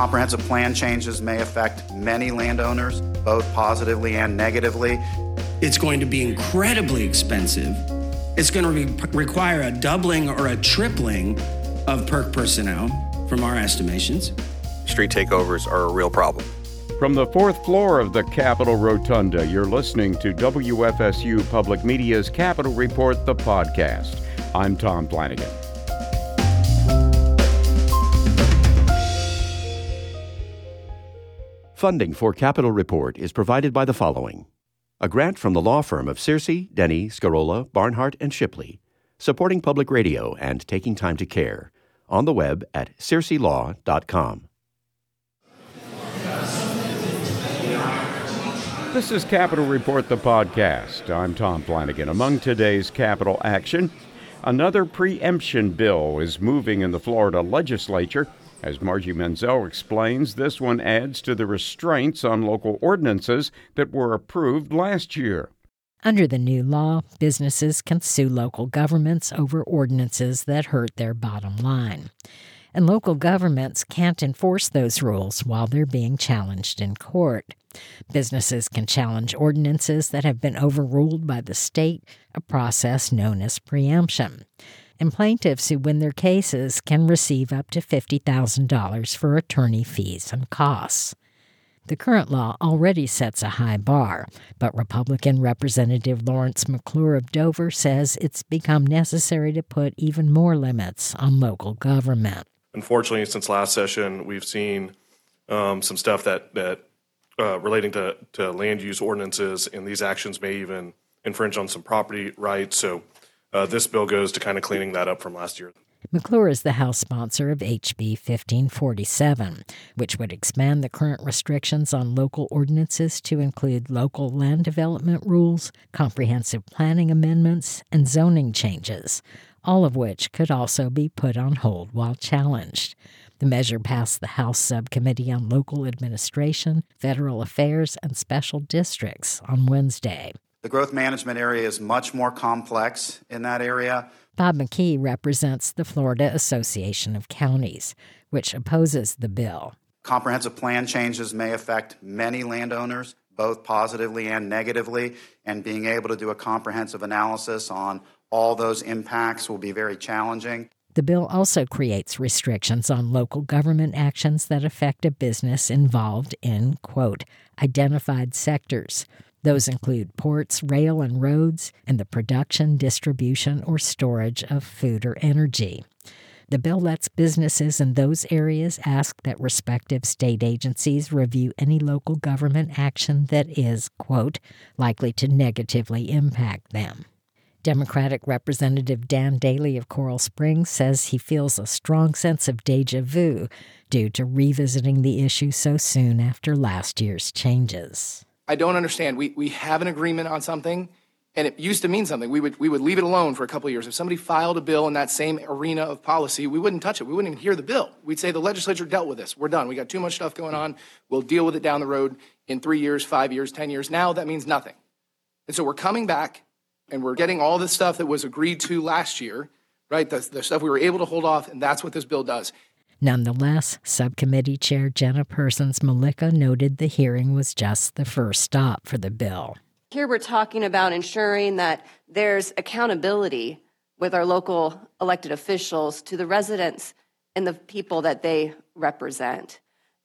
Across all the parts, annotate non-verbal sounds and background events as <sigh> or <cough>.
Comprehensive plan changes may affect many landowners, both positively and negatively. It's going to be incredibly expensive. It's going to re- require a doubling or a tripling of PERC personnel, from our estimations. Street takeovers are a real problem. From the fourth floor of the Capitol Rotunda, you're listening to WFSU Public Media's Capitol Report, the podcast. I'm Tom Flanagan. Funding for Capital Report is provided by the following a grant from the law firm of Searcy, Denny, Scarola, Barnhart, and Shipley, supporting public radio and taking time to care. On the web at searcylaw.com. This is Capital Report, the podcast. I'm Tom Flanagan. Among today's capital action, another preemption bill is moving in the Florida legislature. As Margie Menzel explains, this one adds to the restraints on local ordinances that were approved last year. Under the new law, businesses can sue local governments over ordinances that hurt their bottom line. And local governments can't enforce those rules while they're being challenged in court. Businesses can challenge ordinances that have been overruled by the state, a process known as preemption and plaintiffs who win their cases can receive up to $50,000 for attorney fees and costs. The current law already sets a high bar, but Republican Representative Lawrence McClure of Dover says it's become necessary to put even more limits on local government. Unfortunately, since last session, we've seen um, some stuff that that uh, relating to, to land use ordinances, and these actions may even infringe on some property rights. So uh, this bill goes to kind of cleaning that up from last year. McClure is the House sponsor of HB 1547, which would expand the current restrictions on local ordinances to include local land development rules, comprehensive planning amendments, and zoning changes, all of which could also be put on hold while challenged. The measure passed the House Subcommittee on Local Administration, Federal Affairs, and Special Districts on Wednesday. The growth management area is much more complex in that area. Bob McKee represents the Florida Association of Counties, which opposes the bill. Comprehensive plan changes may affect many landowners, both positively and negatively, and being able to do a comprehensive analysis on all those impacts will be very challenging. The bill also creates restrictions on local government actions that affect a business involved in, quote, identified sectors those include ports, rail, and roads, and the production, distribution, or storage of food or energy. The bill lets businesses in those areas ask that respective state agencies review any local government action that is, quote, likely to negatively impact them. Democratic Representative Dan Daley of Coral Springs says he feels a strong sense of deja vu due to revisiting the issue so soon after last year's changes. I don't understand. We, we have an agreement on something, and it used to mean something. We would, we would leave it alone for a couple of years. If somebody filed a bill in that same arena of policy, we wouldn't touch it. We wouldn't even hear the bill. We'd say the legislature dealt with this. We're done. We got too much stuff going on. We'll deal with it down the road in three years, five years, 10 years. Now that means nothing. And so we're coming back and we're getting all the stuff that was agreed to last year, right? The, the stuff we were able to hold off, and that's what this bill does. Nonetheless, Subcommittee Chair Jenna Persons Mulicka noted the hearing was just the first stop for the bill. Here we're talking about ensuring that there's accountability with our local elected officials to the residents and the people that they represent.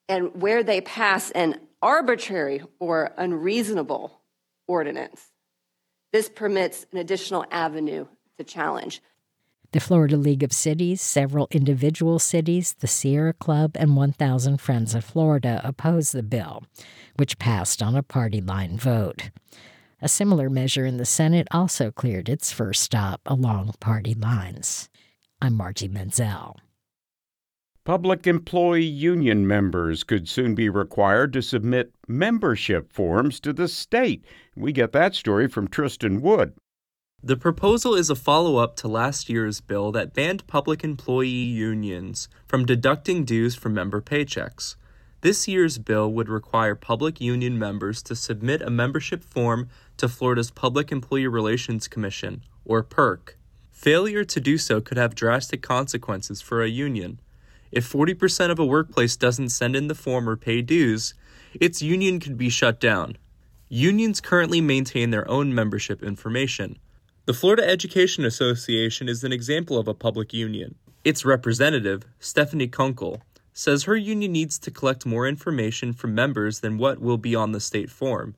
And where they pass an arbitrary or unreasonable ordinance, this permits an additional avenue to challenge. The Florida League of Cities, several individual cities, the Sierra Club, and 1,000 Friends of Florida oppose the bill, which passed on a party line vote. A similar measure in the Senate also cleared its first stop along party lines. I'm Margie Menzel. Public employee union members could soon be required to submit membership forms to the state. We get that story from Tristan Wood. The proposal is a follow up to last year's bill that banned public employee unions from deducting dues from member paychecks. This year's bill would require public union members to submit a membership form to Florida's Public Employee Relations Commission, or PERC. Failure to do so could have drastic consequences for a union. If 40% of a workplace doesn't send in the form or pay dues, its union could be shut down. Unions currently maintain their own membership information. The Florida Education Association is an example of a public union. Its representative, Stephanie Kunkel, says her union needs to collect more information from members than what will be on the state form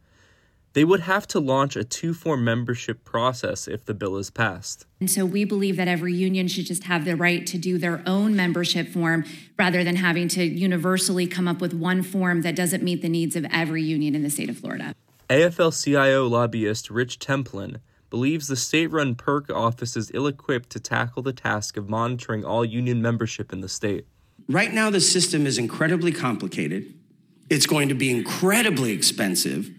they would have to launch a two form membership process if the bill is passed. And so we believe that every union should just have the right to do their own membership form rather than having to universally come up with one form that doesn't meet the needs of every union in the state of Florida. AFL CIO lobbyist Rich Templin believes the state run PERC office is ill equipped to tackle the task of monitoring all union membership in the state. Right now, the system is incredibly complicated. It's going to be incredibly expensive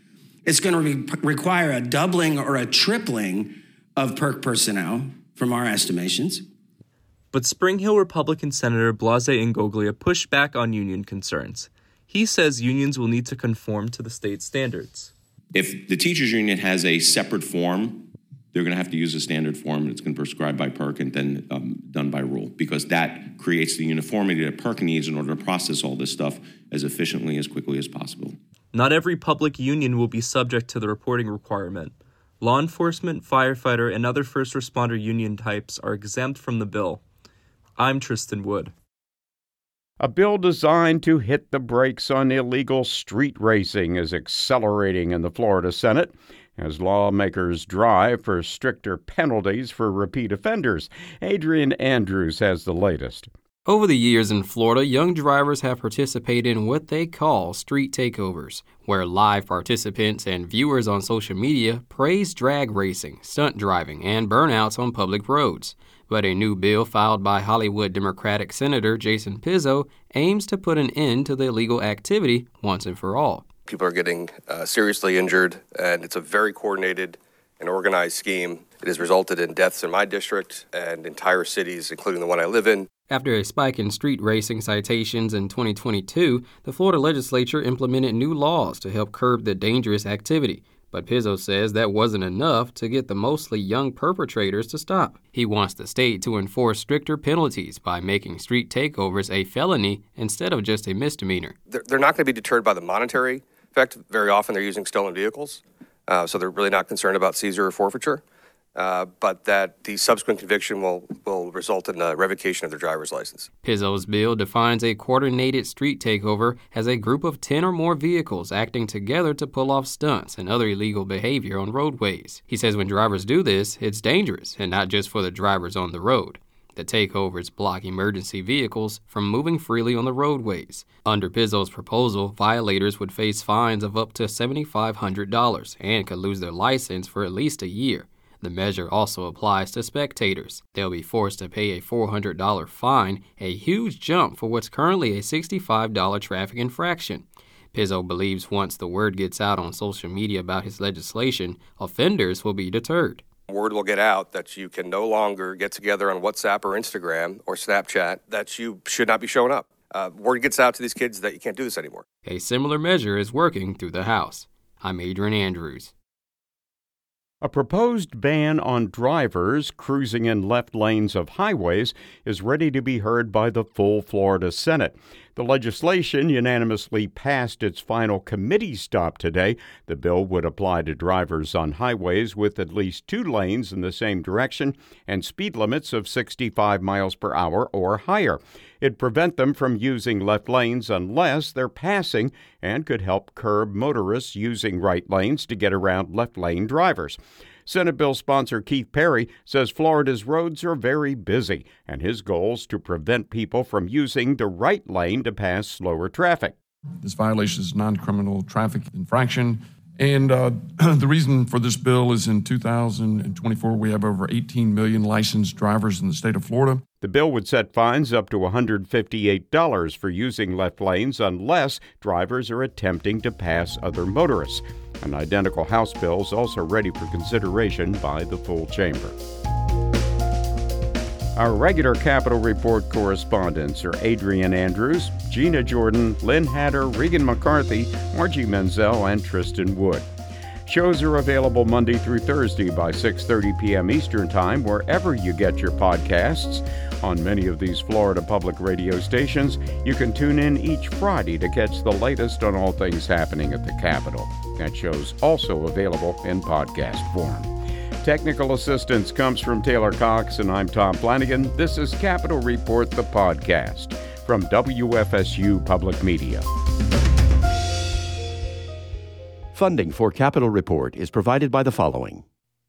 it's going to re- require a doubling or a tripling of PERC personnel from our estimations. But Spring Hill Republican Senator Blase Ingoglia pushed back on union concerns. He says unions will need to conform to the state standards. If the teachers union has a separate form, they're going to have to use a standard form that's going to be prescribed by PERC and then um, done by rule because that creates the uniformity that PERC needs in order to process all this stuff as efficiently as quickly as possible. Not every public union will be subject to the reporting requirement. Law enforcement, firefighter, and other first responder union types are exempt from the bill. I'm Tristan Wood. A bill designed to hit the brakes on illegal street racing is accelerating in the Florida Senate as lawmakers drive for stricter penalties for repeat offenders. Adrian Andrews has the latest. Over the years in Florida, young drivers have participated in what they call street takeovers, where live participants and viewers on social media praise drag racing, stunt driving, and burnouts on public roads. But a new bill filed by Hollywood Democratic Senator Jason Pizzo aims to put an end to the illegal activity once and for all. People are getting uh, seriously injured, and it's a very coordinated and organized scheme. It has resulted in deaths in my district and entire cities, including the one I live in. After a spike in street racing citations in 2022, the Florida legislature implemented new laws to help curb the dangerous activity. But Pizzo says that wasn't enough to get the mostly young perpetrators to stop. He wants the state to enforce stricter penalties by making street takeovers a felony instead of just a misdemeanor. They're not going to be deterred by the monetary effect. Very often they're using stolen vehicles, uh, so they're really not concerned about seizure or forfeiture uh, but that the subsequent conviction will, will result in a revocation of their driver's license. Pizzo's bill defines a coordinated street takeover as a group of 10 or more vehicles acting together to pull off stunts and other illegal behavior on roadways. He says when drivers do this, it's dangerous, and not just for the drivers on the road. The takeovers block emergency vehicles from moving freely on the roadways. Under Pizzo's proposal, violators would face fines of up to $7,500 and could lose their license for at least a year. The measure also applies to spectators. They'll be forced to pay a $400 fine, a huge jump for what's currently a $65 traffic infraction. Pizzo believes once the word gets out on social media about his legislation, offenders will be deterred. Word will get out that you can no longer get together on WhatsApp or Instagram or Snapchat, that you should not be showing up. Uh, word gets out to these kids that you can't do this anymore. A similar measure is working through the House. I'm Adrian Andrews. A proposed ban on drivers cruising in left lanes of highways is ready to be heard by the full Florida Senate. The legislation unanimously passed its final committee stop today. The bill would apply to drivers on highways with at least two lanes in the same direction and speed limits of 65 miles per hour or higher. It'd prevent them from using left lanes unless they're passing and could help curb motorists using right lanes to get around left lane drivers. Senate bill sponsor Keith Perry says Florida's roads are very busy, and his goal is to prevent people from using the right lane to pass slower traffic. This violation is a non criminal traffic infraction. And uh, <clears throat> the reason for this bill is in 2024, we have over 18 million licensed drivers in the state of Florida. The bill would set fines up to $158 for using left lanes unless drivers are attempting to pass other motorists. An identical House bill is also ready for consideration by the full chamber. Our regular Capitol Report correspondents are Adrian Andrews, Gina Jordan, Lynn Hatter, Regan McCarthy, Margie Menzel, and Tristan Wood. Shows are available Monday through Thursday by 6:30 p.m. Eastern Time wherever you get your podcasts On many of these Florida public radio stations, you can tune in each Friday to catch the latest on all things happening at the Capitol. That show's also available in podcast form. Technical assistance comes from Taylor Cox, and I'm Tom Flanagan. This is Capital Report, the podcast from WFSU Public Media. Funding for Capital Report is provided by the following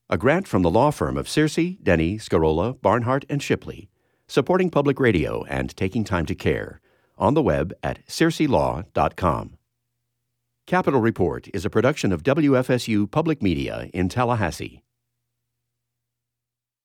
a grant from the law firm of Searcy, Denny, Scarola, Barnhart, and Shipley, supporting public radio and taking time to care. On the web at searcylaw.com. Capitol Report is a production of WFSU Public Media in Tallahassee.